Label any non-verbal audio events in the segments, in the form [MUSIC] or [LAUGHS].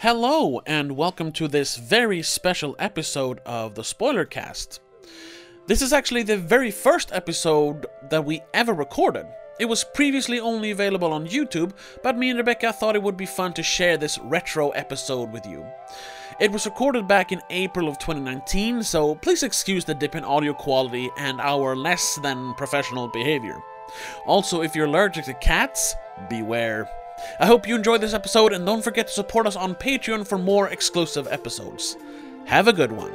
Hello, and welcome to this very special episode of the Spoilercast. This is actually the very first episode that we ever recorded. It was previously only available on YouTube, but me and Rebecca thought it would be fun to share this retro episode with you. It was recorded back in April of 2019, so please excuse the dip in audio quality and our less than professional behavior. Also, if you're allergic to cats, beware. I hope you enjoyed this episode and don't forget to support us on Patreon for more exclusive episodes. Have a good one.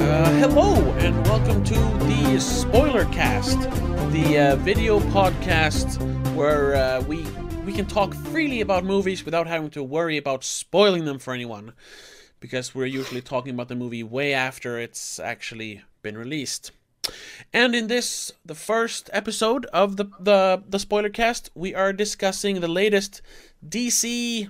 Uh, hello and welcome to the Spoiler Cast, the uh, video podcast where uh, we we can talk freely about movies without having to worry about spoiling them for anyone, because we're usually talking about the movie way after it's actually been released. And in this, the first episode of the the the spoiler cast, we are discussing the latest DC.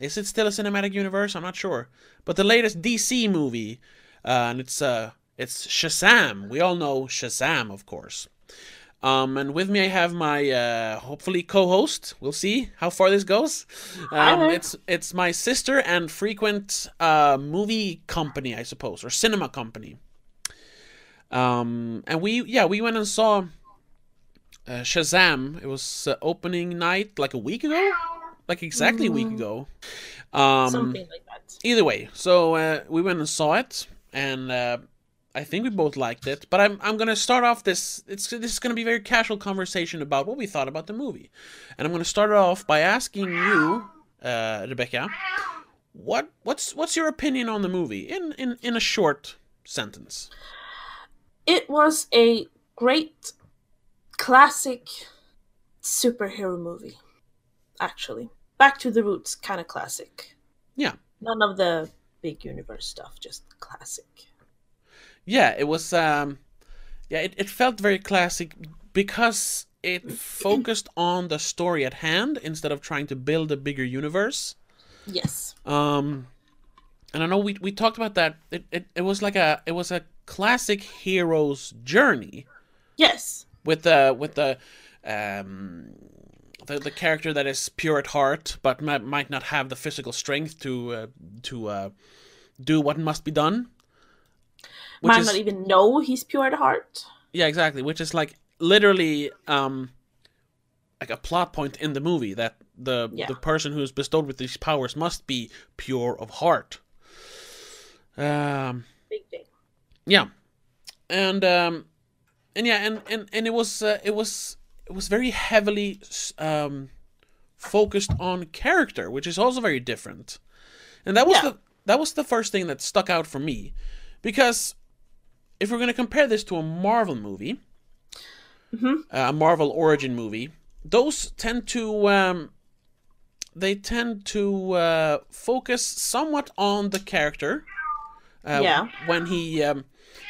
Is it still a cinematic universe? I'm not sure, but the latest DC movie, uh, and it's uh it's Shazam. We all know Shazam, of course. Um, and with me, I have my uh, hopefully co-host. We'll see how far this goes. Um, it's it's my sister and frequent uh, movie company, I suppose, or cinema company. Um, and we yeah we went and saw uh, Shazam. It was uh, opening night like a week ago, like exactly a week ago. Um, Something like that. either way, so uh, we went and saw it, and uh, I think we both liked it. But I'm I'm gonna start off this. It's this is gonna be a very casual conversation about what we thought about the movie, and I'm gonna start it off by asking you, uh, Rebecca, what what's what's your opinion on the movie in in in a short sentence? It was a great classic superhero movie. Actually, back to the roots, kind of classic. Yeah. None of the big universe stuff, just classic. Yeah, it was. Um, yeah, it, it felt very classic because it [CLEARS THROAT] focused on the story at hand instead of trying to build a bigger universe. Yes. Um, and I know we we talked about that. It, it it was like a it was a classic hero's journey Yes. with the with the um the, the character that is pure at heart but might, might not have the physical strength to uh, to uh, do what must be done. Might is- not even know he's pure at heart. Yeah, exactly. Which is like literally um like a plot point in the movie that the Yeah. the person who's bestowed with these powers must be pure of heart. Um Big thing. Yeah. And um and yeah, and and and it was uh, it was it was very heavily um focused on character, which is also very different. And that was Yeah. the that was the first thing that stuck out for me because if we're going to compare this to a Marvel movie, uh, a Marvel origin movie, those tend to um, they tend to uh, focus somewhat on the character. Uh, Yeah. When he um,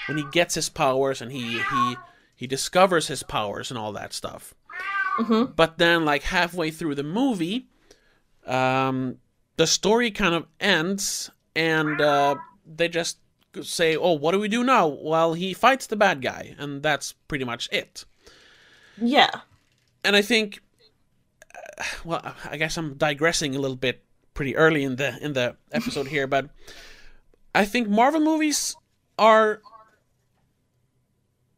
when he gets his powers and he he he discovers his powers and all that stuff. But then, like halfway through the movie, um, the story kind of ends, and uh, they just say, "Oh, what do we do now?" Well, he fights the bad guy, and that's pretty much it. Yeah. And I think, uh, well, I guess I'm digressing a little bit pretty early in the in the episode here, but I think Marvel movies are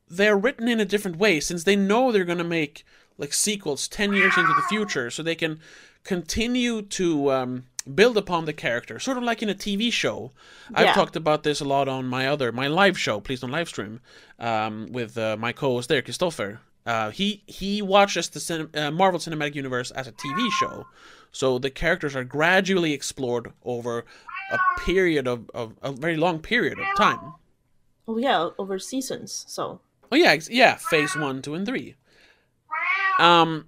they're written in a different way since they know they're going to make like sequels 10 years into the future so they can continue to um, build upon the character sort of like in a tv show. I've talked about this a lot on my other my live show please don't live stream um, with uh, my co-host there christopher. Uh, he he watches the cin- uh, marvel cinematic universe as a tv show so the characters are gradually explored over a period of, of a very long period of time. Oh yeah, over seasons. So Oh yeah, yeah. Phase one, two, and three. Um,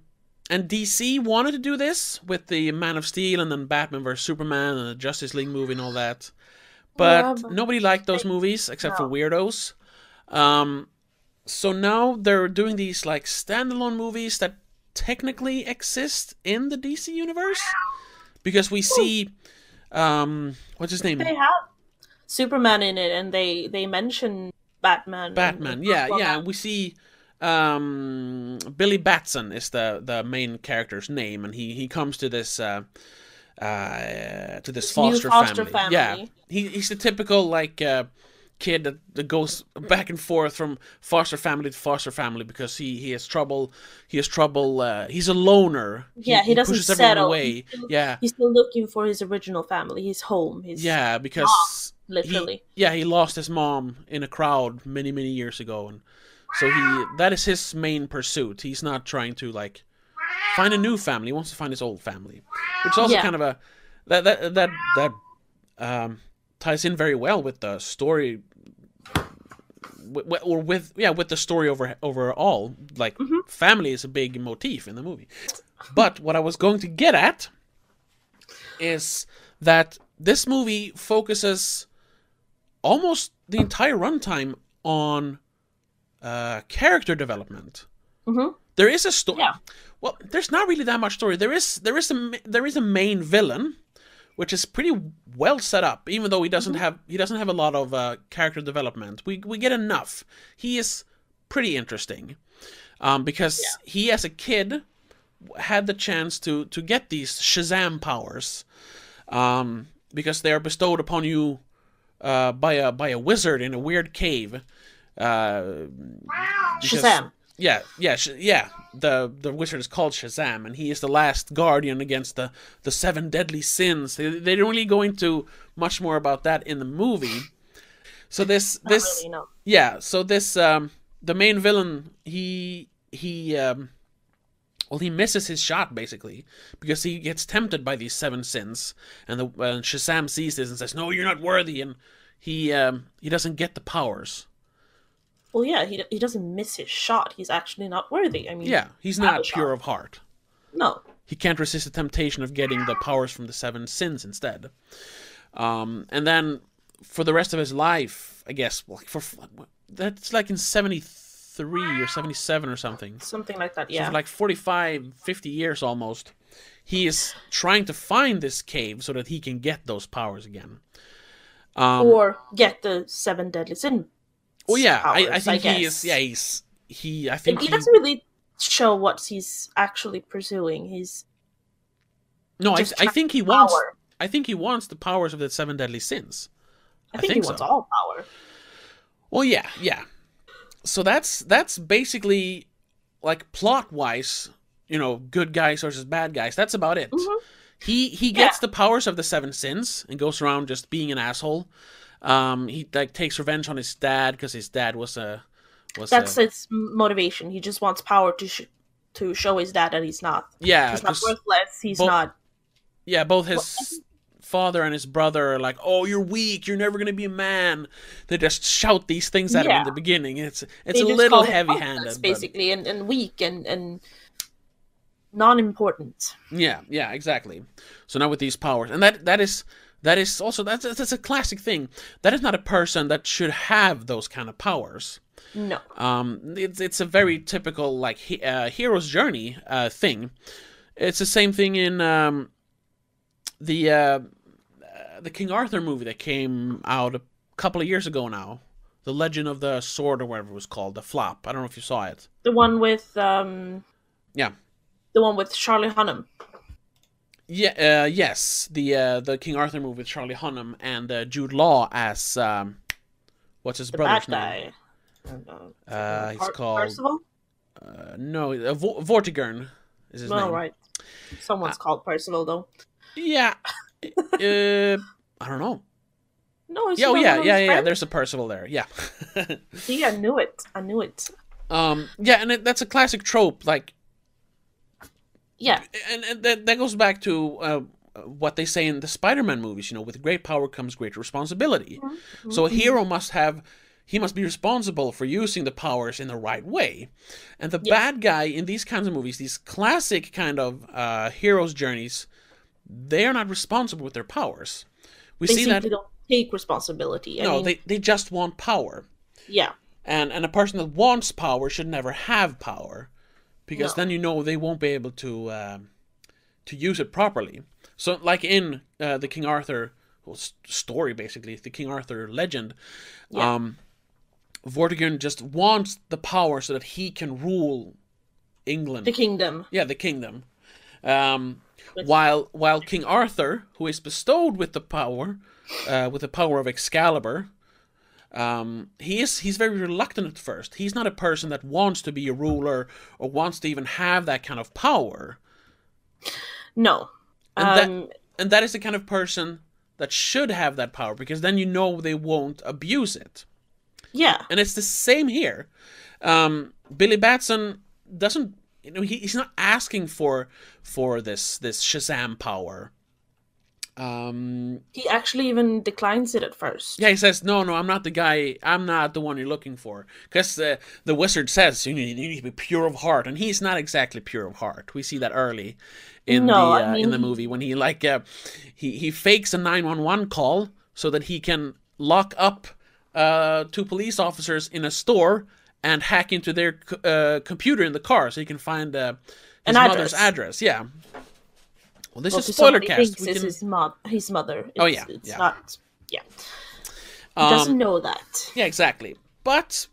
and DC wanted to do this with the Man of Steel and then Batman vs Superman and the Justice League movie and all that, but Yeah, but- nobody liked those movies except for weirdos. Um, so now they're doing these like standalone movies that technically exist in the DC universe because we see, um, what's his name? they have Superman in it, and they they mention Batman. Batman. Yeah, Well, yeah. We see um, Billy Batson is the the main character's name, and he he comes to this. Uh, uh, to this foster, foster family. Yeah, he, he's the typical like uh, kid that, that goes back and forth from foster family to foster family because he, he has trouble. He has trouble. Uh, he's a loner. Yeah, he doesn't pushes settle. away. He's still- Yeah, He's still looking for his original family, his home, his yeah, because literally. he, yeah, he lost his mom in a crowd many many years ago, and so he that is his main pursuit. He's not trying to like find a new family. He wants to find his old family, which is also Yeah. kind of a that that that that um, ties in very well with the story. wi- wi- Or with yeah, with the story over overall, like Mm-hmm. family is a big motif in the movie. But what I was going to get at is that this movie focuses almost the entire runtime on uh, character development. Mhm. There is a story. Yeah. Well, there's not really that much story. There is there is a there is a main villain, which is pretty well set up. Even though he doesn't Mm-hmm. have he doesn't have a lot of uh, character development, we we get enough. He is pretty interesting, um, because he as a kid had the chance to to get these Shazam powers, um, because they are bestowed upon you uh, by a by a wizard in a weird cave. Uh, because- Shazam. Yeah, yeah, sh- yeah. The the wizard is called Shazam, and he is the last guardian against the the seven deadly sins. They, they don't really go into much more about that in the movie. So this Not this really, no. yeah, so this um the main villain he he um well he misses his shot basically because he gets tempted by these seven sins and the and Shazam sees this and says no you're not worthy and he um he doesn't get the powers. Well, yeah, he, he doesn't miss his shot. He's actually not worthy. I mean, Yeah, he's not pure shot. of heart. no. He can't resist the temptation of getting the powers from the seven sins instead. Um and then for the rest of his life, I guess well, for that's like in 73 or 77 or something. Something like that, So yeah. for like 45, 50 years almost, he is trying to find this cave so that he can get those powers again. Um, or get the seven deadly sin. Oh yeah, powers, I, I think he guess. is. Yeah, he's he. I think he he. doesn't really show what he's actually pursuing. He's no, I, I think he wants. I think he wants the powers of the seven deadly sins. I I think, think he wants all power. Well, yeah, yeah. So that's that's basically like plot wise, you know, good guys versus bad guys. That's about it. Mhm. He he gets the powers of the seven sins and goes around just being an asshole. Um, he like takes revenge on his dad because his dad was a was That's a, his motivation. He just wants power to sh- to show his dad that he's not. yeah He's not worthless. He's bo- not. yeah both his father and his brother are like oh you're weak you're never gonna be a man they just shout these things at him in the beginning it's it's they a little heavy-handed, basically, and, and weak and and non-important. Yeah, yeah, exactly. So now with these powers, and that that is that is also that's that's a classic thing. That is not a person that should have those kind of powers. No. Um, it's it's a very typical like he, uh, hero's journey uh, thing. It's the same thing in um, the uh, the King Arthur movie that came out a couple of years ago now. The Legend of the Sword or whatever it was called, the flop. I don't know if you saw it. The one with um. Yeah. The one with Charlie Hunnam. Yeah, uh, yes, the uh, the King Arthur movie with Charlie Hunnam and uh, Jude Law as um, what's his The brother's name? guy. I don't know. Uh, he's Par- called Percival. uh, no, uh, Vo- Vortigern is his No, name. right. Someone's called Percival though. Yeah, uh, I don't know. No, it's Yeah, oh, not yeah, yeah, yeah. There's a Percival there. Yeah. [LAUGHS] See, I knew it. I knew it. um, yeah, and it, that's a classic trope. Like, Yeah. and, and that that goes back to uh, what they say in the Spider-Man movies. You know, with great power comes great responsibility. So a hero must have he must be responsible for using the powers in the right way. And the Yes. bad guy in these kinds of movies, these classic kind of uh, heroes' journeys, they are not responsible with their powers. We They see that simply don't take responsibility. I no, mean, they they just want power. yeah. And and a person that wants power should never have power, because No. then you know they won't be able to um, to use it properly. So like in uh, the King Arthur well, story, basically the King Arthur legend, Yeah. um, Vortigern just wants the power so that he can rule England. The kingdom. yeah, the kingdom. Um, while while King Arthur, who is bestowed with the power, uh, with the power of Excalibur, um, he is he's very reluctant at first. He's not a person that wants to be a ruler or wants to even have that kind of power. No. And that- Um, And that is the kind of person that should have that power because then you know they won't abuse it. yeah. And it's the same here. Um, Billy Batson doesn't, you know, he, he's not asking for for this this Shazam power. Um, He actually even declines it at first. yeah, he says, "No, no, I'm not the guy. I'm not the one you're looking for." Because uh, the wizard says you need, you need to be pure of heart, and he's not exactly pure of heart. We see that early in No, the I uh, in the movie when he like uh, he he fakes a 911 call so that he can lock up uh, two police officers in a store and hack into their uh, computer in the car so he can find uh, his An mother's address. address. Yeah. Well, this Well, is spoiler cast. thinks We it's can, his, mo- his mother. It's, Oh, yeah, It's yeah. not. Yeah. He um, doesn't know that. Yeah, exactly. But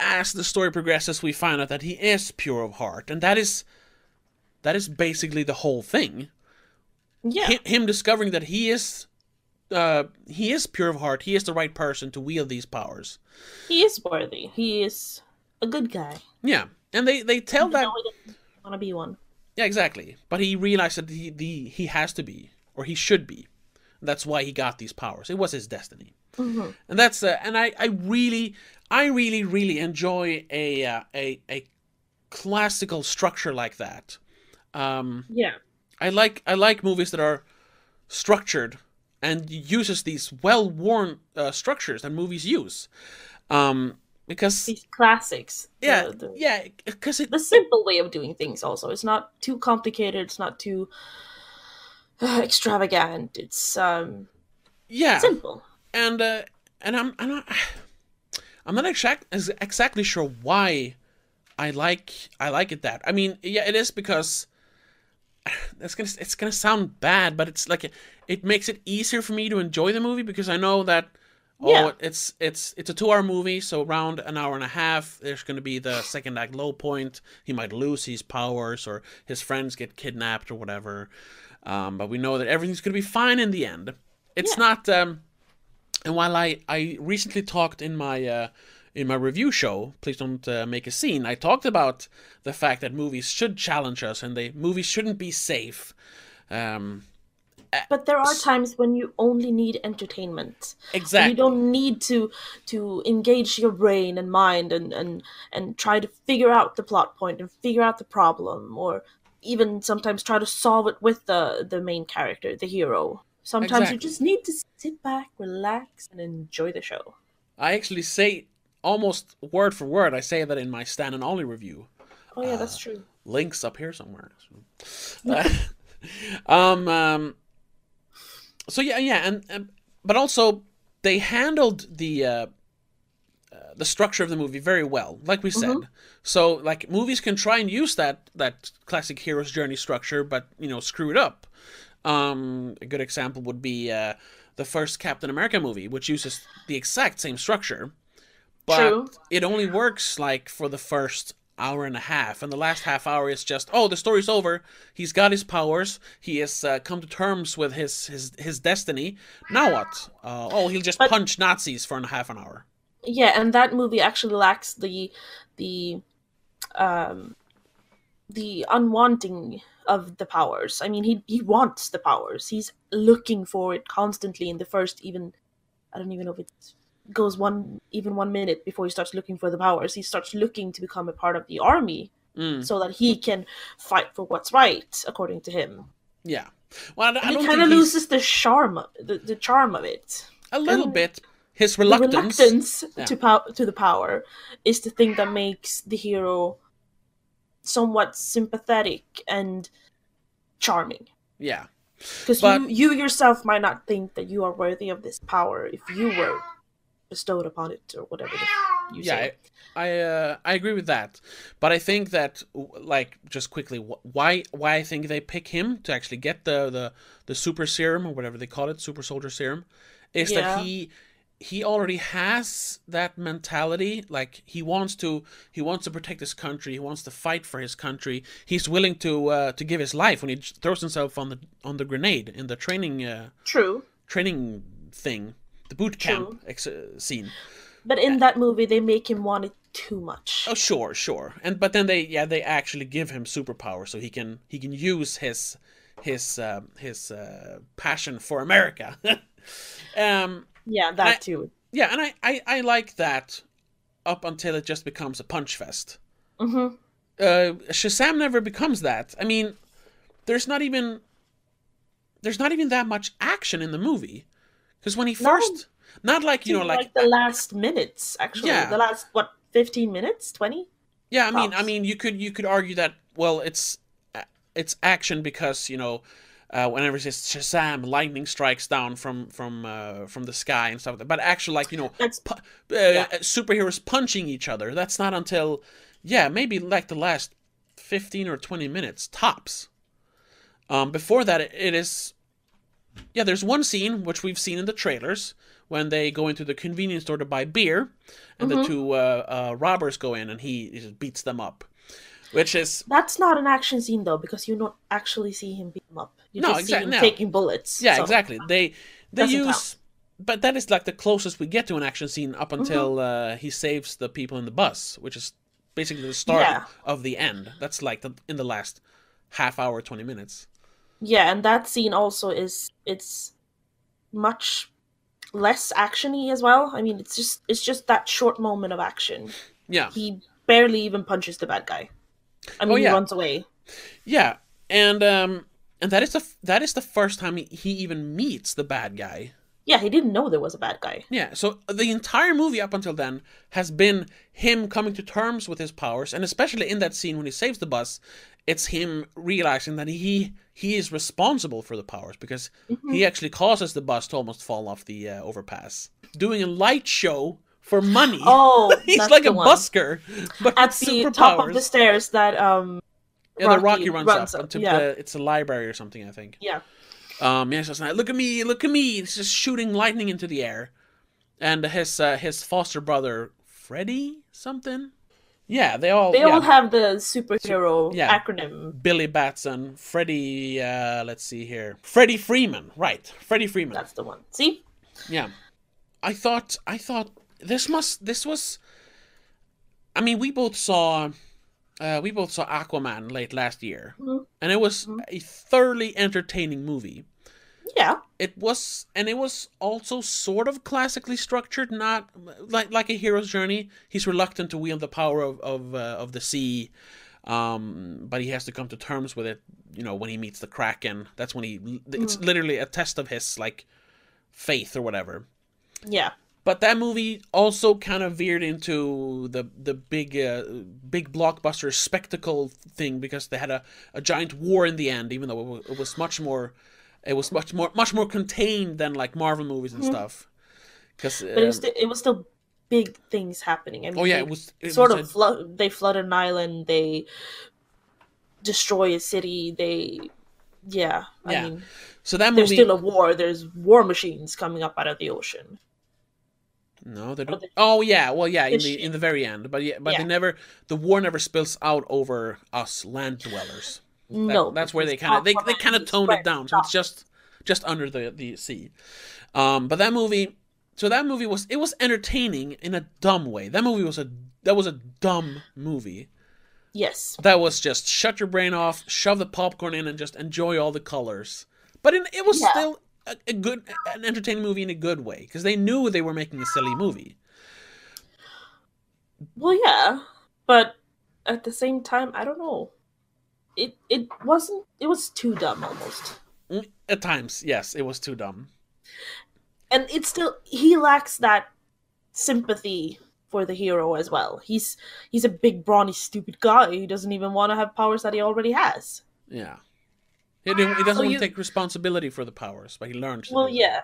as the story progresses, we find out that he is pure of heart, and that is that is basically the whole thing. Yeah. Hi- him discovering that he is uh, he is pure of heart. He is the right person to wield these powers. He is worthy. He is a good guy. Yeah, and they they tell that. No, he doesn't want to be one. Yeah, exactly. But he realized that he the he has to be, or he should be. That's why he got these powers. It was his destiny. hmm and that's uh, and I, I really I really really enjoy a uh, a a classical structure like that. Um, Yeah. I like I like movies that are structured and uses these well-worn uh, structures that movies use, um, because These classics. yeah The, yeah because the simple way of doing things also. It's not too complicated. It's not too uh, extravagant. It's um yeah simple. and uh, and I'm I'm not [SIGHS] I'm not exact, exactly sure why I like I like it that. I mean, yeah, it is because [SIGHS] it's gonna it's gonna sound bad, but it's like it makes it easier for me to enjoy the movie because I know that oh Yeah. it's it's it's a two hour movie, so around an hour and a half, there's gonna be the second act low point. He might lose his powers or his friends get kidnapped or whatever. Um, but we know that everything's gonna be fine in the end. It's Yeah. not um, and while I, I recently talked in my uh, in my review show, please don't uh, make a scene. I talked about the fact that movies should challenge us and they movies shouldn't be safe. Um, But there are times when you only need entertainment. Exactly. You don't need to to engage your brain and mind and, and and try to figure out the plot point and figure out the problem or even sometimes try to solve it with the the main character, the hero. Sometimes Exactly. you just need to sit back, relax, and enjoy the show. I actually say almost word for word. I say that in my Stan and Ollie review. Oh yeah, that's true. links up here somewhere. [LAUGHS] Uh, um, um, so yeah, yeah, and, and but also they handled the uh, uh, the structure of the movie very well, like we said. Mhm. So like movies can try and use that that classic hero's journey structure, but you know screw it up. Um, a good example would be uh, the first Captain America movie, which uses the exact same structure, but True. it only works like for the first hour and a half, and the last half hour is just oh the story's over. He's got his powers. He has uh, come to terms with his his his destiny. Now what? Uh, oh, he'll just But- punch Nazis for a half an hour. Yeah, and that movie actually lacks the the um the unwanting of the powers. I mean, he he wants the powers. He's looking for it constantly in the first even I don't even know if it goes one even one minute before he starts looking for the powers. He starts looking to become a part of the army Mm, so that he can fight for what's right according to him. yeah. Well, I, I he kind of loses the charm of, the, the charm of it. a little and bit. His reluctance. reluctance Yeah. to pow- to the power is the thing that makes the hero somewhat sympathetic and charming. Yeah. Because But- you you yourself might not think that you are worthy of this power if you were bestowed upon it or whatever you Yeah, say. I uh, I agree with that, but I think that like just quickly wh- why why I think they pick him to actually get the the the super serum or whatever they call it, super soldier serum, is Yeah. that he he already has that mentality like he wants to he wants to protect his country he wants to fight for his country he's willing to uh, to give his life when he throws himself on the on the grenade in the training uh, True. training thing the boot camp ex- uh, scene. But in that movie, they make him want it too much. oh sure sure. And but then they yeah they actually give him superpower so he can he can use his his uh, his uh, passion for america. [LAUGHS] Um Yeah, that I- too. yeah and I, I i like that up until it just becomes a punch fest. Hmm uh, Shazam never becomes that. I mean, there's not even there's not even that much action in the movie because when he No. first, not like you know, like, like, the last minutes, actually. Yeah. The last what, fifteen minutes, twenty? yeah. I mean, I mean, you could you could argue that well, it's it's action because you know. Uh, whenever it says Shazam, lightning strikes down from from uh, from the sky and stuff. But actually, like you know, pu- uh, superheroes punching each other. That's not until, yeah, maybe like the last 15 or 20 minutes, tops. Um, before that, it, it is, yeah, there's one scene, which we've seen in the trailers, when they go into the convenience store to buy beer, and the two uh, uh, robbers go in and he, he just beats them up. Which is, that's not an action scene though, because you don't actually see him beat them up. You No, just exact- see him no. taking bullets. yeah, so- exactly. They they Doesn't use, count. but that is like the closest we get to an action scene up Mm-hmm. until uh, he saves the people in the bus, which is basically the start Yeah. of the end. That's like the, in the last half hour, twenty minutes. Yeah, and that scene also is it's much less actiony as well. I mean, it's just it's just that short moment of action. Yeah, He barely even punches the bad guy. I mean, Oh, yeah. he runs away. yeah, and um, and that is the f- that is the first time he, he even meets the bad guy. Yeah, he didn't know there was a bad guy. Yeah, so the entire movie up until then has been him coming to terms with his powers, and especially in that scene when he saves the bus, it's him realizing that he he is responsible for the powers because he actually causes the bus to almost fall off the uh, overpass, doing a light show for money. Oh, [LAUGHS] He's like a one. busker, but at the superpowers. top of the stairs that um yeah, the Rocky Rocky runs, runs up, up, yeah. the it's a library or something, I think. yeah Um, yeah, so it's like, look at me, look at me. It's just shooting lightning into the air. And his uh, his foster brother, Freddy something? Yeah, they all they yeah, all have the superhero yeah. acronym. Billy Batson, Freddy uh let's see here. Freddie Freeman, right. Freddie Freeman. That's the one. See, Yeah. I thought I thought this must this was I mean, we both saw uh, we both saw Aquaman late last year, Mhm. and it was a thoroughly entertaining movie. Yeah, it was and it was also sort of classically structured not like like a hero's journey. He's reluctant to wield the power of of, uh, of the sea um but he has to come to terms with it you know when he meets the kraken. That's when he it's literally a test of his like faith or whatever. Yeah, but that movie also kind of veered into the the big uh, big blockbuster spectacle thing because they had a, a giant war in the end, even though it was much more it was much more much more contained than like Marvel movies and mm-hmm. stuff. Because but it was um, still, it was still big things happening. I oh, mean, oh yeah, they it was it sort was of a- flood. They flood an island. They destroy a city. They, yeah. I Yeah. mean, so that movie... there's still a war. There's war machines coming up out of the ocean. No, they don't. Oh yeah, well yeah, in the in the very end, but yeah, but they never. The war never spills out over us land dwellers. That- no, that's where they kind of they, they kind of toned it down, so it's just just under the the sea. Um, but that movie, so that movie was it was entertaining in a dumb way. That movie was a that was a dumb movie. yes, That was just shut your brain off, shove the popcorn in, and just enjoy all the colors. But in, it was Yeah. still a, a good, an entertaining movie in a good way because they knew they were making a silly movie. well, yeah, but at the same time, I don't know. It it wasn't. It was too dumb almost. Mm, At times, yes, it was too dumb. and it's still he lacks that sympathy for the hero as well. He's he's a big brawny stupid guy who doesn't even want to have powers that he already has. Yeah. He, he doesn't So want you- to take responsibility for the powers, but he learns. to Well, yeah.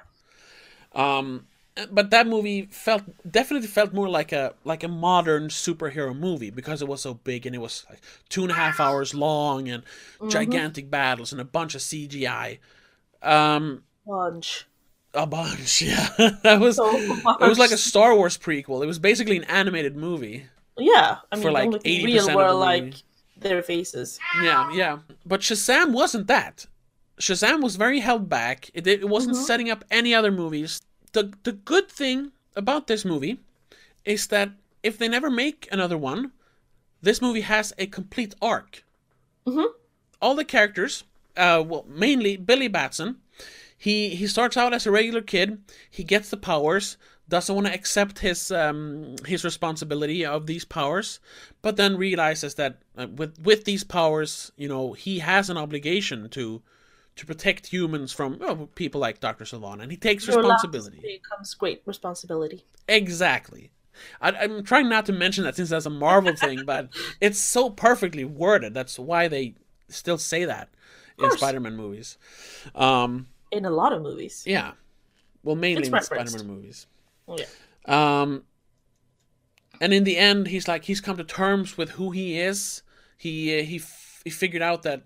Um, but that movie felt definitely felt more like a like a modern superhero movie because it was so big and it was like two and a half hours long and Mm-hmm. gigantic battles and a bunch of CGI. Um, Bunch. A bunch, [LAUGHS] yeah. that was So it was like a. Star Wars prequel. It was basically an animated movie. yeah. I mean, for, like, thing 80% of the like movie. their faces. Yeah, yeah. But Shazam wasn't that. Shazam was very held back. It, it wasn't Mhm. setting up any other movies. The the good thing about this movie is that if they never make another one, this movie has a complete arc. Mhm. All the characters, uh, well, mainly Billy Batson, he he starts out as a regular kid. He gets the powers, doesn't want to accept his um, his responsibility of these powers, but then realizes that uh, with with these powers, you know, he has an obligation to to protect humans from well, people like Doctor Sivana, and he takes Your responsibility. becomes great responsibility. Exactly. I, I'm trying not to mention that since that's a Marvel [LAUGHS] thing, but it's so perfectly worded. That's why they still say that in. Spider-Man movies. Um, In a lot of movies. yeah. Well, mainly in. Spider-Man movies. Oh, yeah. Um, and in the end, he's like he's come to terms with who he is. He uh, he f- he figured out that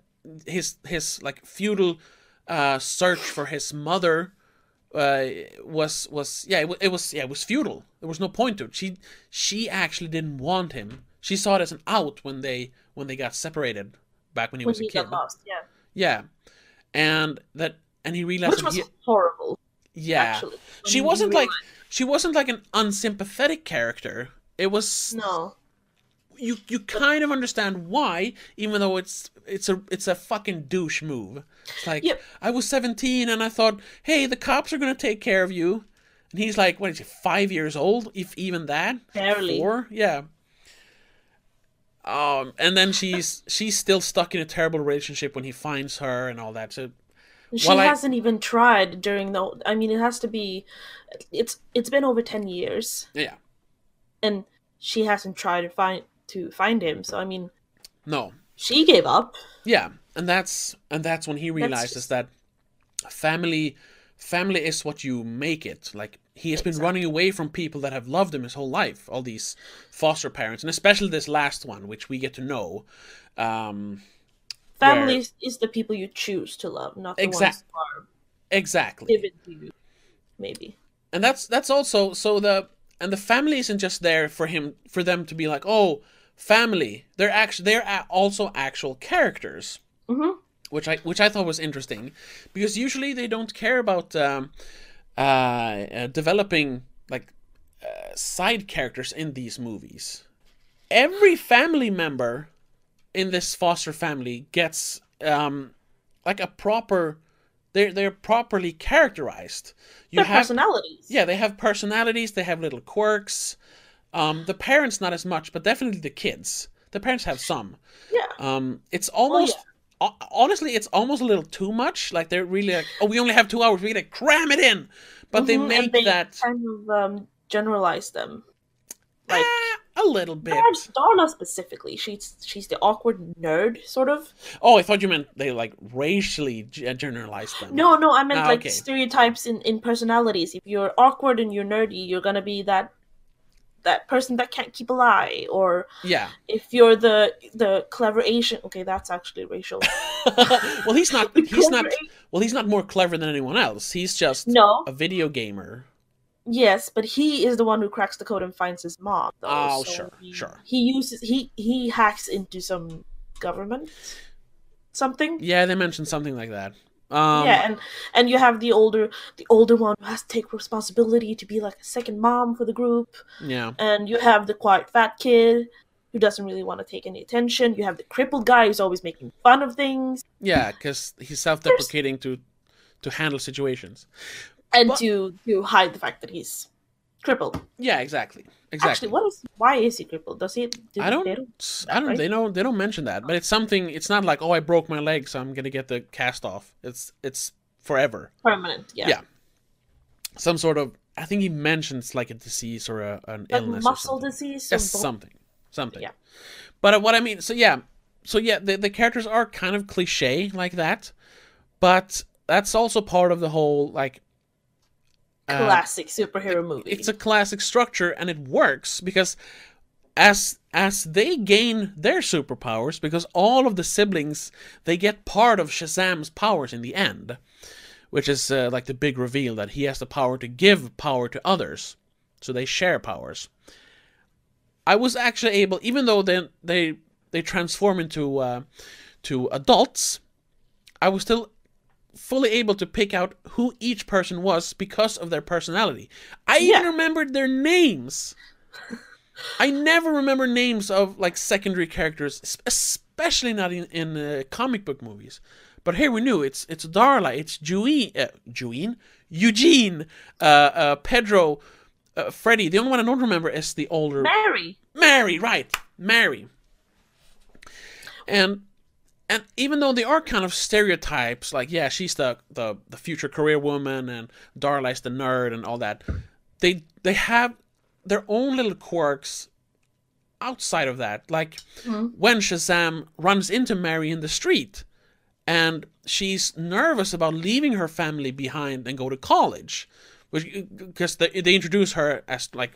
his his like futile uh, search for his mother uh, was was yeah it, it was yeah it was futile. There was no point to it. She she actually didn't want him. She saw it as an out when they when they got separated back when he When was a kid. lost, yeah. Yeah, and that and he realized Which was he, horrible, yeah actually. she wasn't like she wasn't like an unsympathetic character. It was No. You you kind of understand why, even though it's it's a it's a fucking douche move. It's like Yep. I was seventeen and I thought, hey, the cops are gonna take care of you, and he's like, what is he, five years old, if even that? Barely. Four, yeah. Um, and then she's she's still stuck in a terrible relationship when he finds her and all that. So She Well, hasn't even tried during the. I mean, it has to be. It's it's been over ten years, yeah, and she hasn't tried to find to find him. So I mean, no, she gave up. Yeah, and that's and that's when he realizes just- that family family is what you make it. Like he has been running away from people that have loved him his whole life, all these foster parents, and especially this last one, which we get to know. Um, Family Where- is, the people you choose to love, not the Exact- ones are exactly, given to you. Maybe. and that's that's also so the and the family isn't just there for him for them to be like oh family they're actually they're also actual characters Mm-hmm. which I which I thought was interesting, because usually they don't care about um, uh, uh, developing like uh, side characters in these movies. Every family member in this foster family gets um, like a proper. They're they're properly characterized. You have personalities. yeah, they have personalities. They have little quirks. Um, the parents not as much, but definitely the kids. The parents have some. Yeah. Um, it's almost ho- honestly, it's almost a little too much. Like they're really like, oh, we only have two hours. We gotta cram it in. But they Mhm, make and they that kind of um, generalize them. Like eh, a little bit. Darla specifically, she's she's the awkward nerd, sort of. Oh, I thought you meant they like racially g- generalized them. No, no, I meant Ah, like okay. stereotypes in in personalities. If you're awkward and you're nerdy, you're gonna be that that person that can't keep a lie, or Yeah. if you're the the clever Asian. Okay, that's actually racial. [LAUGHS] well, he's not. [LAUGHS] He's not. Well, he's not more clever than anyone else. He's just No, a video gamer. yes, but he is the one who cracks the code and finds his mom. Though, Oh, so sure, he, sure. He uses he he hacks into some government something. Yeah, they mentioned something like that. Um, yeah, and and you have the older the older one who has to take responsibility to be like a second mom for the group, yeah. and you have the quiet fat kid who doesn't really want to take any attention. You have the crippled guy who's always making fun of things, Yeah, because he's self-deprecating to to handle situations. and But- to to hide the fact that he's crippled. Yeah, exactly, exactly. Actually, what is why is he crippled? Does he? Do, I don't, they I don't. right? They don't. They don't mention that, but it's something. It's not like oh, I broke my leg, so I'm gonna get the cast off. It's it's forever. permanent. Yeah, Yeah. Some sort of. I think he mentions like a disease or a, an like illness. muscle disease. Yes, something, something. Yeah. But uh, what I mean, so yeah, so yeah, the the characters are kind of cliche like that, but that's also part of the whole like. Uh, classic superhero movie. it's a classic structure and it works because as as they gain their superpowers because all of the siblings they get part of Shazam's powers in the end which is uh, like the big reveal that he has the power to give power to others. So they share powers. I was actually able, even though they they they transform into uh, to adults, I was still fully able to pick out who each person was because of their personality. I Yeah. even remembered their names. I never remember names of like secondary characters, especially not in in uh, comic book movies. But here we knew it's it's Darla, it's Jewe, uh, Jeween, Eugene, uh, uh, Pedro, uh, Freddy. The only one I don't remember is the older Mary. Mary, right? Mary. And and even though they are kind of stereotypes, like yeah, she's the the, the future career woman and Darla is the nerd and all that, they they have their own little quirks outside of that. Like mm-hmm. when Shazam runs into Mary in the street and she's nervous about leaving her family behind and go to college because they, they introduce her as like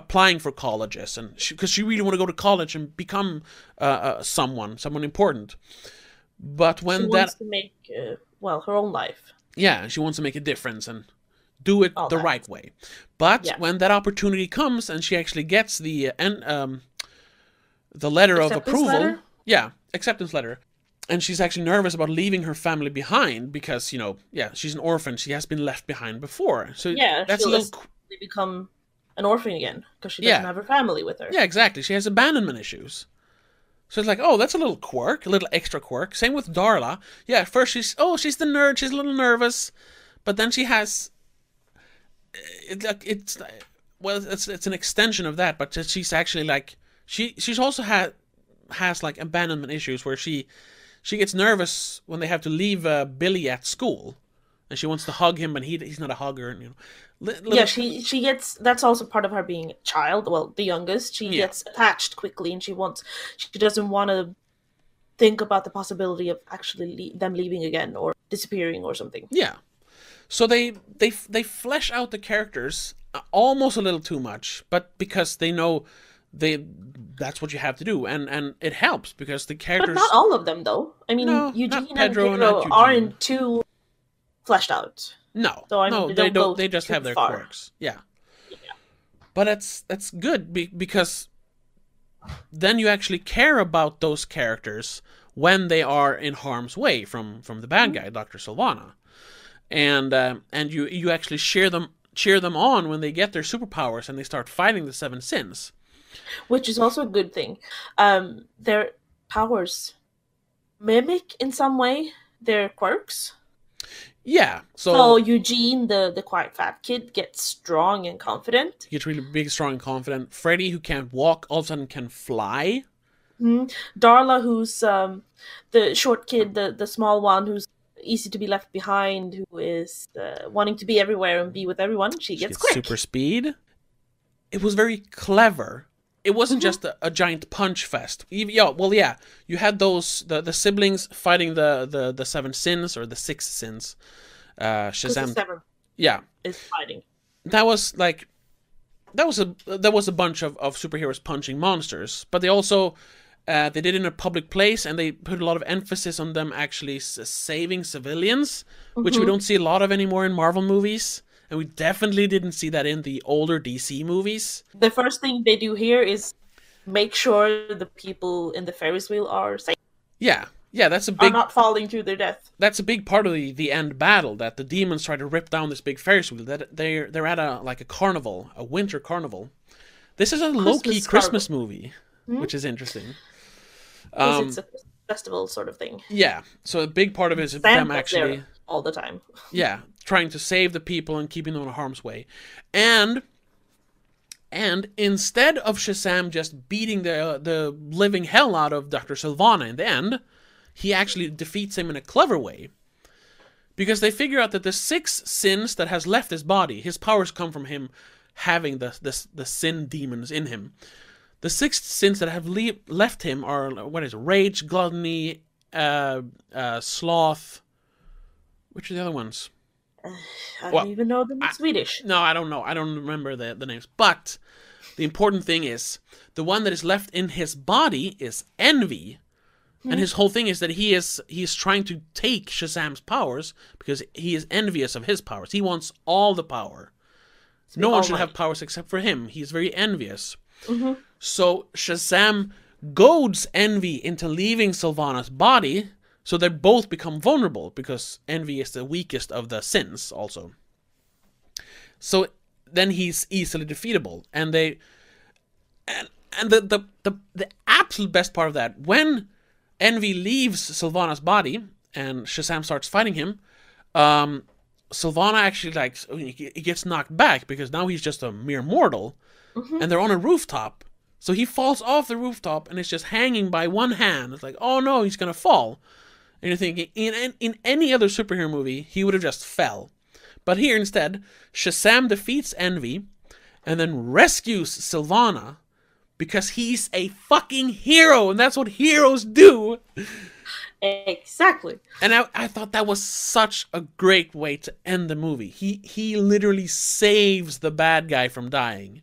applying for colleges and because she, really want to go to college and become uh, uh, someone someone important but when She that wants to make uh, well her own life. yeah she wants to make a difference and do it All the that. right way but Yeah. when that opportunity comes and she actually gets the uh, en- um, the letter of approval letter? yeah acceptance letter and she's actually nervous about leaving her family behind because you know yeah she's an orphan she has been left behind before so Yeah, that's a little They become an orphan again because she doesn't have her family with her. Yeah, exactly. She has abandonment issues. So it's like, oh, that's a little quirk, a little extra quirk. Same with Darla. Yeah, at first she's, oh, she's the nerd, she's a little nervous, but then she has, it, like, it's, well, it's it's an extension of that, but she's actually like, she she's also had has like abandonment issues where she she gets nervous when they have to leave uh, Billy at school, and she wants to hug him, but he he's not a hugger, and you know, little- Yeah, she she gets that's also part of her being a child. Well, the youngest, she Yeah. gets attached quickly, and she wants she doesn't want to think about the possibility of actually le- them leaving again or disappearing or something. Yeah. So they they they flesh out the characters uh, almost a little too much, but because they know they that's what you have to do, and and it helps because the characters But not all of them, though. I mean, No, Eugene and Pedro, aren't too fleshed out. no, So, I mean, no, they they don't don't. They just have their far. quirks. Yeah. But that's that's good be, because then you actually care about those characters when they are in harm's way from from the bad guy, Doctor Sivana, and uh, and you you actually cheer them cheer them on when they get their superpowers and they start fighting the seven sins. which is also a good thing. Um, their powers mimic in some way their quirks. Yeah, so, So Eugene, the the quiet fat kid, gets strong and confident. he gets really big, strong, and confident. Freddy, who can't walk, all of a sudden can fly. Mhm. Darla, who's um, the short kid, the the small one, who's easy to be left behind, who is uh, wanting to be everywhere and be with everyone. She She gets gets quick. super speed. It was very clever. It wasn't Mm-hmm. just a, a giant punch fest. Yeah, well, yeah, you had those the, the siblings fighting the, the the seven sins or the six sins. Uh, Shazam. seven Yeah, is fighting. that was like that was a that was a bunch of, of superheroes punching monsters, but they also uh, they did it in a public place and they put a lot of emphasis on them actually s- saving civilians, which we don't see a lot of anymore in Marvel movies, and we definitely didn't see that in the older DC movies. The first thing they do here is make sure the people in the Ferris wheel are safe, Yeah, yeah, that's a big. are not falling to their death. that's a big part of the, the end battle that the demons try to rip down this big Ferris wheel. That they're they're at a like a carnival, a winter carnival. This is a low key Christmas movie, which is interesting. Um, it's a festival sort of thing. Yeah, so a big part of it is them actually, all the time. yeah, trying to save the people and keeping them in harm's way, and and instead of Shazam just beating the the living hell out of Doctor Sivana in the end, he actually defeats him in a clever way. Because they figure out that the six sins that has left his body, his powers come from him having the the, the sin demons in him. The six sins that have le- left him are what is it, rage, gluttony, uh, uh, sloth. Which are the other ones? I don't even know them in Swedish. No, I don't know. I don't remember the, the names. But the important thing is the one that is left in his body is envy, And his whole thing is that he is he is trying to take Shazam's powers because he is envious of his powers. He wants all the power. No one should have powers except for him. He's very envious. Mm-hmm. So Shazam goads Envy into leaving Sivana's body, so they both become vulnerable because Envy is the weakest of the sins, also. So then he's easily defeatable, and they, and and the the the, the absolute best part of that when Envy leaves Sivana's body and Shazam starts fighting him, um, Sivana actually like he he gets knocked back because now he's just a mere mortal, and they're on a rooftop. So he falls off the rooftop and is just hanging by one hand. It's like, oh no, he's gonna fall. And you're thinking, in in, in any other superhero movie, he would have just fell. But here instead, Shazam defeats Envy, and then rescues Sivana because he's a fucking hero, and that's what heroes do. Exactly. And I, I thought that was such a great way to end the movie. He he literally saves the bad guy from dying.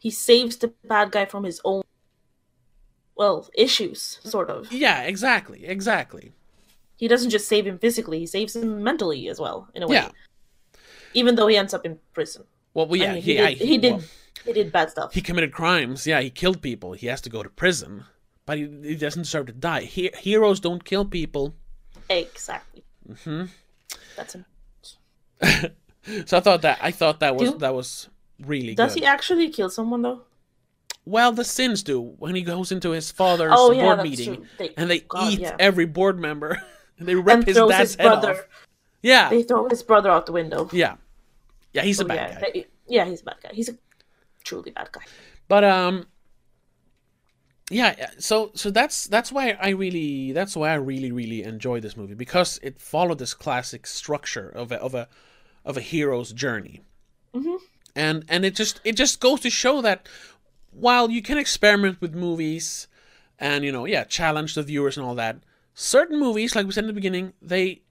He saves the bad guy from his own, well, issues, sort of. Yeah, exactly, exactly. He doesn't just save him physically; he saves him mentally as well, in a way. Yeah. Even though he ends up in prison. Well, well, yeah, I mean, he, yeah, did, he did. well, he did bad stuff. he committed crimes. Yeah, he killed people. He has to go to prison, but he, he doesn't deserve to die. He, heroes don't kill people. exactly. Mm-hmm. That's him. [LAUGHS] So I thought that I thought that was Do- that was really Does good. he actually kill someone though? Well, the sins do when he goes into his father's Oh, yeah, board meeting. They- and they God, eat yeah. every board member. [LAUGHS] and they rip And his dad's his head brother. off. Yeah, They throw his brother out the window. yeah, yeah. He's a Oh, bad yeah, guy. they- yeah, he's a bad guy. He's a truly bad guy. But um, yeah. yeah, So so that's that's why I really that's why I really really enjoy this movie because it followed this classic structure of a of a of a hero's journey, mm-hmm. and and it just it just goes to show that while you can experiment with movies and you know yeah challenge the viewers and all that certain movies like we said in the beginning they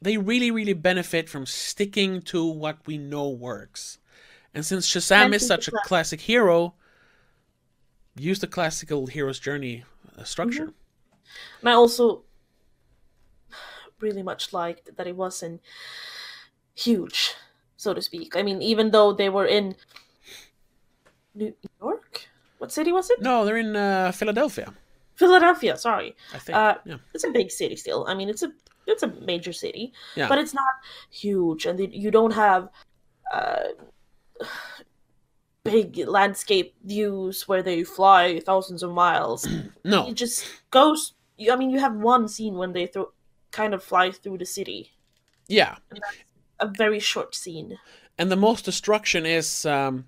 they really really benefit from sticking to what we know works. And since shazam is such a classic hero use the classical hero's journey uh, structure. And I also really much liked that it wasn't huge, so to speak. I mean, even though they were in New York, what city was it? no they're in uh, philadelphia Philadelphia. Sorry, i think Uh, yeah it's a big city still. I mean, it's a it's a major city, Yeah. but it's not huge, and you don't have uh, [SIGHS] big landscape views where they fly thousands of miles. [CLEARS THROAT] no it just goes. you- I mean, you have one scene when they throw kind of fly through the city. yeah A very short scene. and the most destruction is um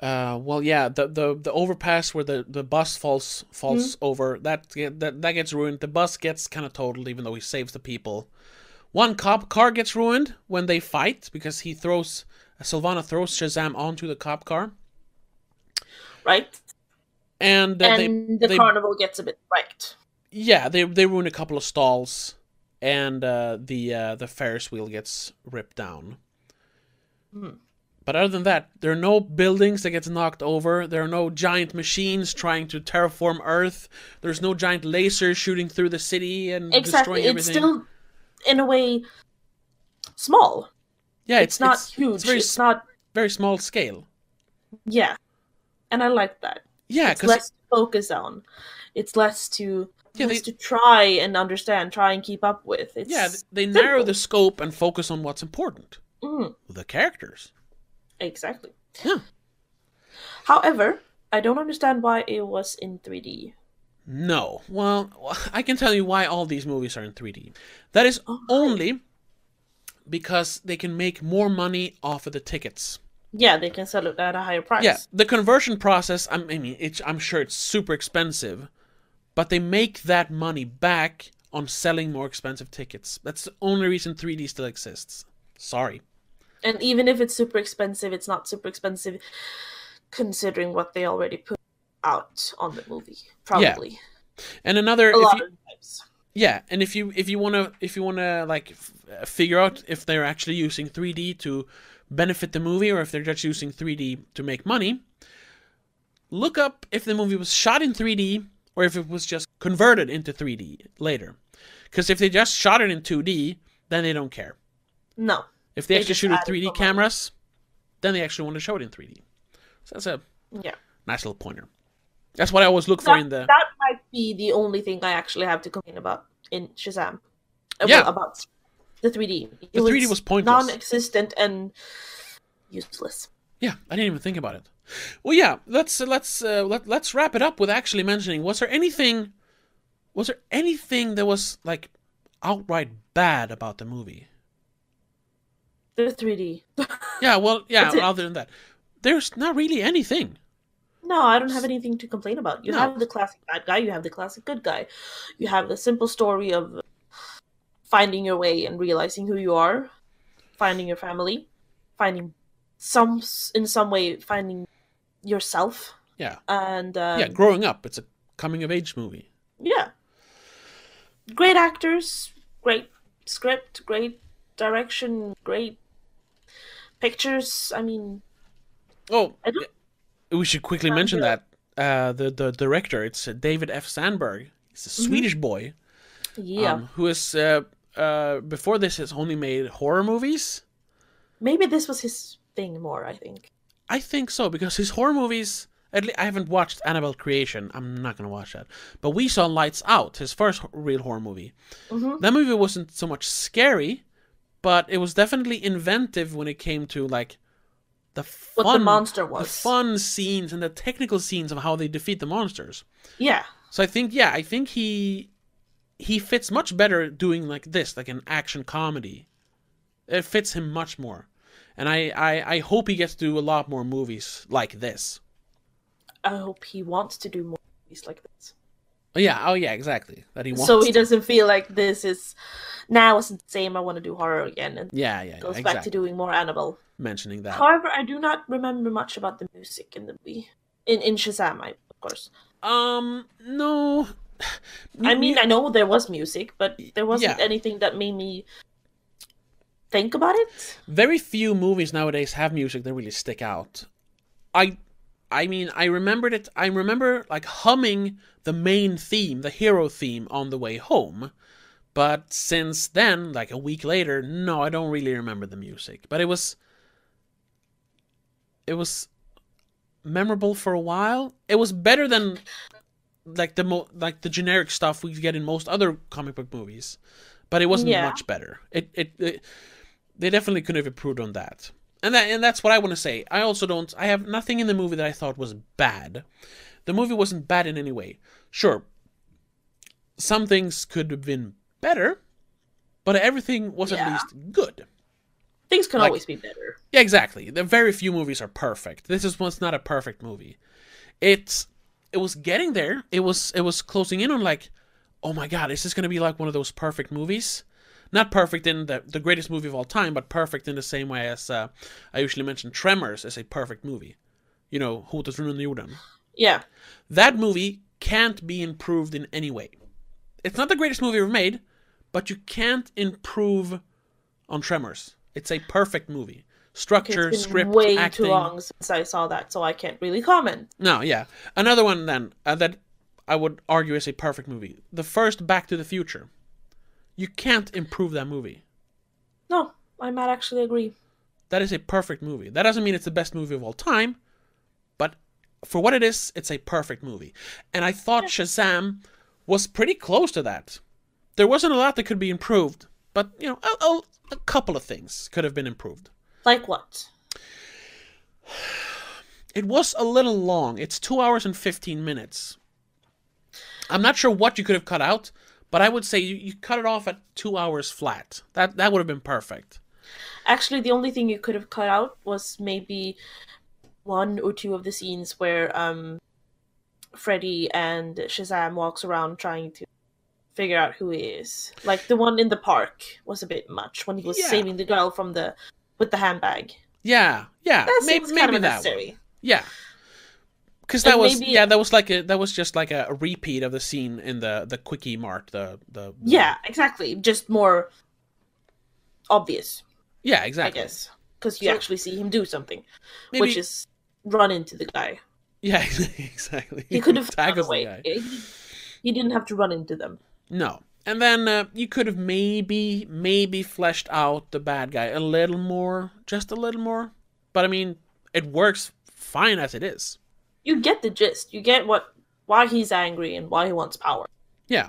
uh well yeah the the, the overpass where the, the bus falls falls over that, that that gets ruined the bus gets kind of totaled even though he saves the people one cop car gets ruined when they fight because he throws Sivana throws Shazam onto the cop car right? and, uh, and they, the they carnival gets a bit wrecked. yeah they they ruin a couple of stalls and uh, the uh, the Ferris wheel gets ripped down. But other than that, there are no buildings that gets knocked over. There are no giant machines trying to terraform Earth. There's no giant lasers shooting through the city and Exactly. destroying It's everything. still, in a way, small. yeah, It's, not huge. It's very it's not. very small scale. Yeah, and I like that. Yeah, it's less to focus on. It's less to Yeah, they- to try and understand, try and keep up with. It's yeah, th- they narrow the scope and focus on what's important. Mm, The characters. Exactly. Yeah. However, I don't understand why it was in 3D. No. Well, I can tell you why all these movies are in 3D. That is Oh, only because they can make more money off of the tickets. Yeah, they can sell it at a higher price. Yeah, the conversion process. I mean, it's, I'm sure it's super expensive, but they make that money back on selling more expensive tickets. That's the only reason 3D still exists. Sorry. And even if it's super expensive, it's not super expensive considering what they already put out on the movie. Probably. yeah. And another, A if lot you, of times. yeah, and if you if you wanna if you wanna like f- uh, figure out if they're actually using 3D to benefit the movie or if they're just using 3D to make money, look up if the movie was shot in 3D or if it was just converted into 3D later. Because if they just shot it in 2D, then they don't care. No. If they, They actually shoot with added 3D cameras, then they actually want to show it in 3D. So that's a Yeah. nice little pointer. That's what I always look for in the. that might be the only thing I actually have to complain about in Shazam. Uh, Yeah. well, about the 3D. It The 3D was pointless. Non-existent and useless. Yeah, I didn't even think about it. Well, yeah, let's let's uh, let, let's wrap it up with actually mentioning was there anything was there anything that was like outright bad about the movie? The 3D. [LAUGHS] Yeah, well, yeah, it. other than that. There's not really anything. No, I don't have anything to complain about. You No. have the classic bad guy, you have the classic good guy. You have the simple story of finding your way and realizing who you are, finding your family, finding some in some way finding yourself Yeah. and um, yeah, growing up, it's a coming of age movie. yeah. Great actors, great script, great direction, great pictures. I mean, Oh, I we should quickly mention that uh, the the director it's uh, David F. Sandberg. He's a Swedish boy yeah. um, who is uh, uh, before this has only made horror movies. Maybe this was his thing more, I think. I think so because his horror movies. At least I haven't watched Annabelle Creation. I'm not gonna watch that. But we saw Lights Out, his first real horror movie. Mhm. That movie wasn't so much scary, but it was definitely inventive when it came to like the fun, What the monster the fun scenes and the technical scenes of how they defeat the monsters. Yeah. So I think, yeah, I think he he fits much better doing like this, like an action comedy. It fits him much more, and I I, I hope he gets to do a lot more movies like this. I hope he wants to do more movies like this. Oh, yeah, oh yeah, exactly. That he wants. So he doesn't feel like this is now it's the same. I want to do horror again, and Yeah, yeah, goes exactly. back to doing more Annabelle. Mentioning that. However, I do not remember much about the music in the movie. In in Shazam, I, of course. Um, no. [SIGHS] I mean, I know there was music, but there wasn't Yeah. anything that made me think about it. very few movies nowadays have music that really stick out. I I mean, I remembered it I remember like humming the main theme, the hero theme on the way home. But since then, like a week later, no, I don't really remember the music. But it was it was memorable for a while. It was better than like the mo- like the generic stuff we get in most other comic book movies. But it wasn't Yeah. much better. It, it it they definitely could have improved on that. And that and that's what I want to say. I also don't I have nothing in the movie that I thought was bad. The movie wasn't bad in any way. Sure. Some things could have been better, but everything was at least good. Things can Like- always be better. Yeah, exactly. The very few movies are perfect. This is was not a perfect movie. It's it was getting there. It was it was closing in on like, oh my god, is this gonna be like one of those perfect movies? Not perfect in the the greatest movie of all time, but perfect in the same way as uh, I usually mention Tremors as a perfect movie. You know, Hotet från underjorden. Yeah. That movie can't be improved in any way. It's not the greatest movie ever made, but you can't improve on Tremors. It's a perfect movie. Structure, It's been script, way acting. too long since I saw that, so I can't really comment. No, yeah. Another one then uh, that I would argue is a perfect movie. The first Back to the Future. You can't improve that movie. No, I might actually agree. That is a perfect movie. That doesn't mean it's the best movie of all time, but for what it is, it's a perfect movie. And I thought Shazam was pretty close to that. There wasn't a lot that could be improved, but you know, a, a, a couple of things could have been improved. Like what? It was a little long. It's two hours and 15 minutes. I'm not sure what you could have cut out, but I would say you, you cut it off at two hours flat. That that would have been perfect. Actually, the only thing you could have cut out was maybe one or two of the scenes where um, Freddy and Shazam walks around trying to figure out who he is. Like the one in the park was a bit much when he was Yeah. saving the girl from the with the handbag. Yeah, yeah, That maybe, seems kind maybe of that. One. Yeah, because that was maybe- yeah that was like a that was just like a, a repeat of the scene in the the quickie mart the the Yeah, exactly. Just more obvious, yeah exactly I guess, because you So- actually see him do something, maybe which is run into the guy. yeah [LAUGHS] exactly He could have [LAUGHS] the away. guy. He- You didn't have to run into them. No. And then uh, you could have maybe, maybe fleshed out the bad guy a little more, just a little more. But I mean, it works fine as it is. You get the gist. You get what why he's angry and why he wants power. Yeah,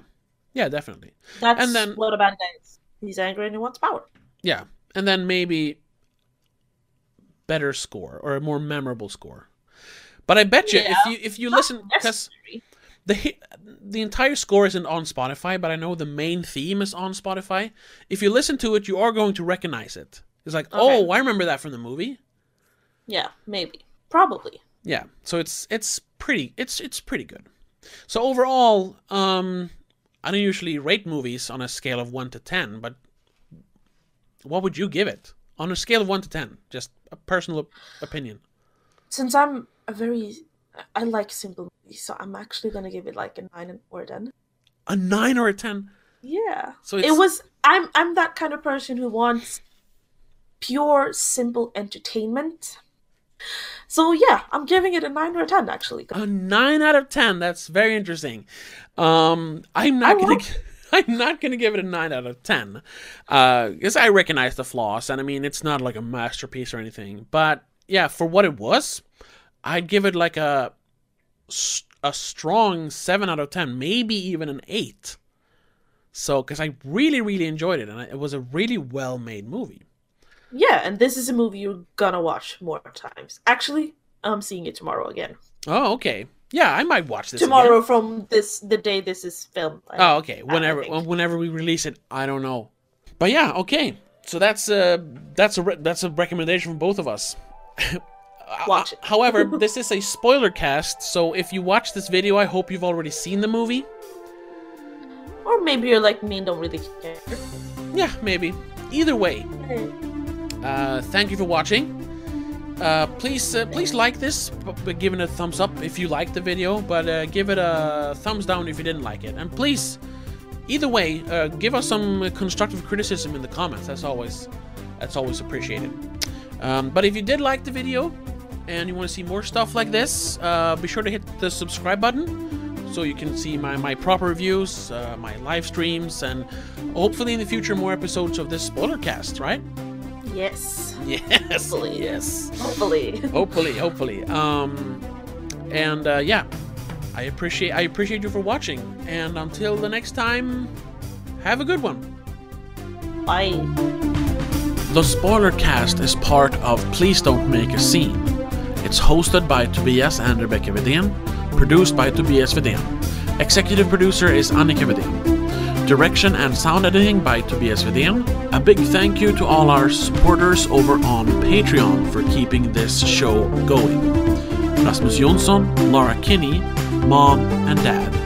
yeah, definitely. That's And then- what a bad guy is. He's angry and he wants power. Yeah, and then maybe better score or a more memorable score. But I bet you Yeah. if you if you listen because the the entire score isn't on Spotify, but I know the main theme is on Spotify. If you listen to it, you are going to recognize it. It's like, Okay. oh, I remember that from the movie. Yeah, maybe. Probably. Yeah, so it's it's pretty it's it's pretty good. So overall, um, I don't usually rate movies on a scale of one to ten, but what would you give it on a scale of one to ten? Just a personal opinion. Since I'm a very I like simple movies, so I'm actually gonna give it like a nine or a ten. A nine or a ten? Yeah. So it was I'm I'm that kind of person who wants pure simple entertainment. So yeah, I'm giving it a nine out of ten actually. A nine out of ten. That's very interesting. Um, I'm not I gonna. [LAUGHS] I'm not gonna give it a nine out of ten, because I recognize the flaws, and I mean it's not like a masterpiece or anything. But yeah, for what it was, I'd give it like a a strong seven out of ten, maybe even an eight. So, because I really, really enjoyed it, and it was a really well made movie. Yeah, and this is a movie you're gonna watch more times. Actually, I'm seeing it tomorrow again. Oh, okay. Yeah, I might watch this again. tomorrow from this the day this is filmed. I- Oh, okay. Whenever whenever we release it, I don't know. But yeah, okay. So that's uh that's a re- that's a recommendation from both of us. [LAUGHS] Watch it. However, [LAUGHS] this is a spoiler cast, so if you watch this video, I hope you've already seen the movie. Or maybe you're like me and don't really care. Yeah, maybe. Either way, uh, thank you for watching. Uh, please, uh, please like this. b- b- Give it a thumbs up if you liked the video, but uh, give it a thumbs down if you didn't like it. And please, either way, uh, give us some constructive criticism in the comments. That's always, that's always appreciated. Um, but if you did like the video and you want to see more stuff like this, be sure to hit the subscribe button so you can see my, my proper reviews, uh, my live streams, and hopefully in the future more episodes of this spoiler cast, right? Yes. Yes, Hopefully. yes. Hopefully. [LAUGHS] Hopefully, hopefully. Um, and uh, yeah, I appreciate I appreciate you for watching. And until the next time, have a good one. Bye. The Spoiler Cast is part of Please Don't Make a Scene. It's hosted by Tobias and Rebecca Vedén, produced by Tobias Vedén. Executive producer is Annika Vedén. Direction and sound editing by Tobias Vedén. A big thank you to all our supporters over on Patreon for keeping this show going. Rasmus Jonsson, Laura Kinney, Mom and Dad.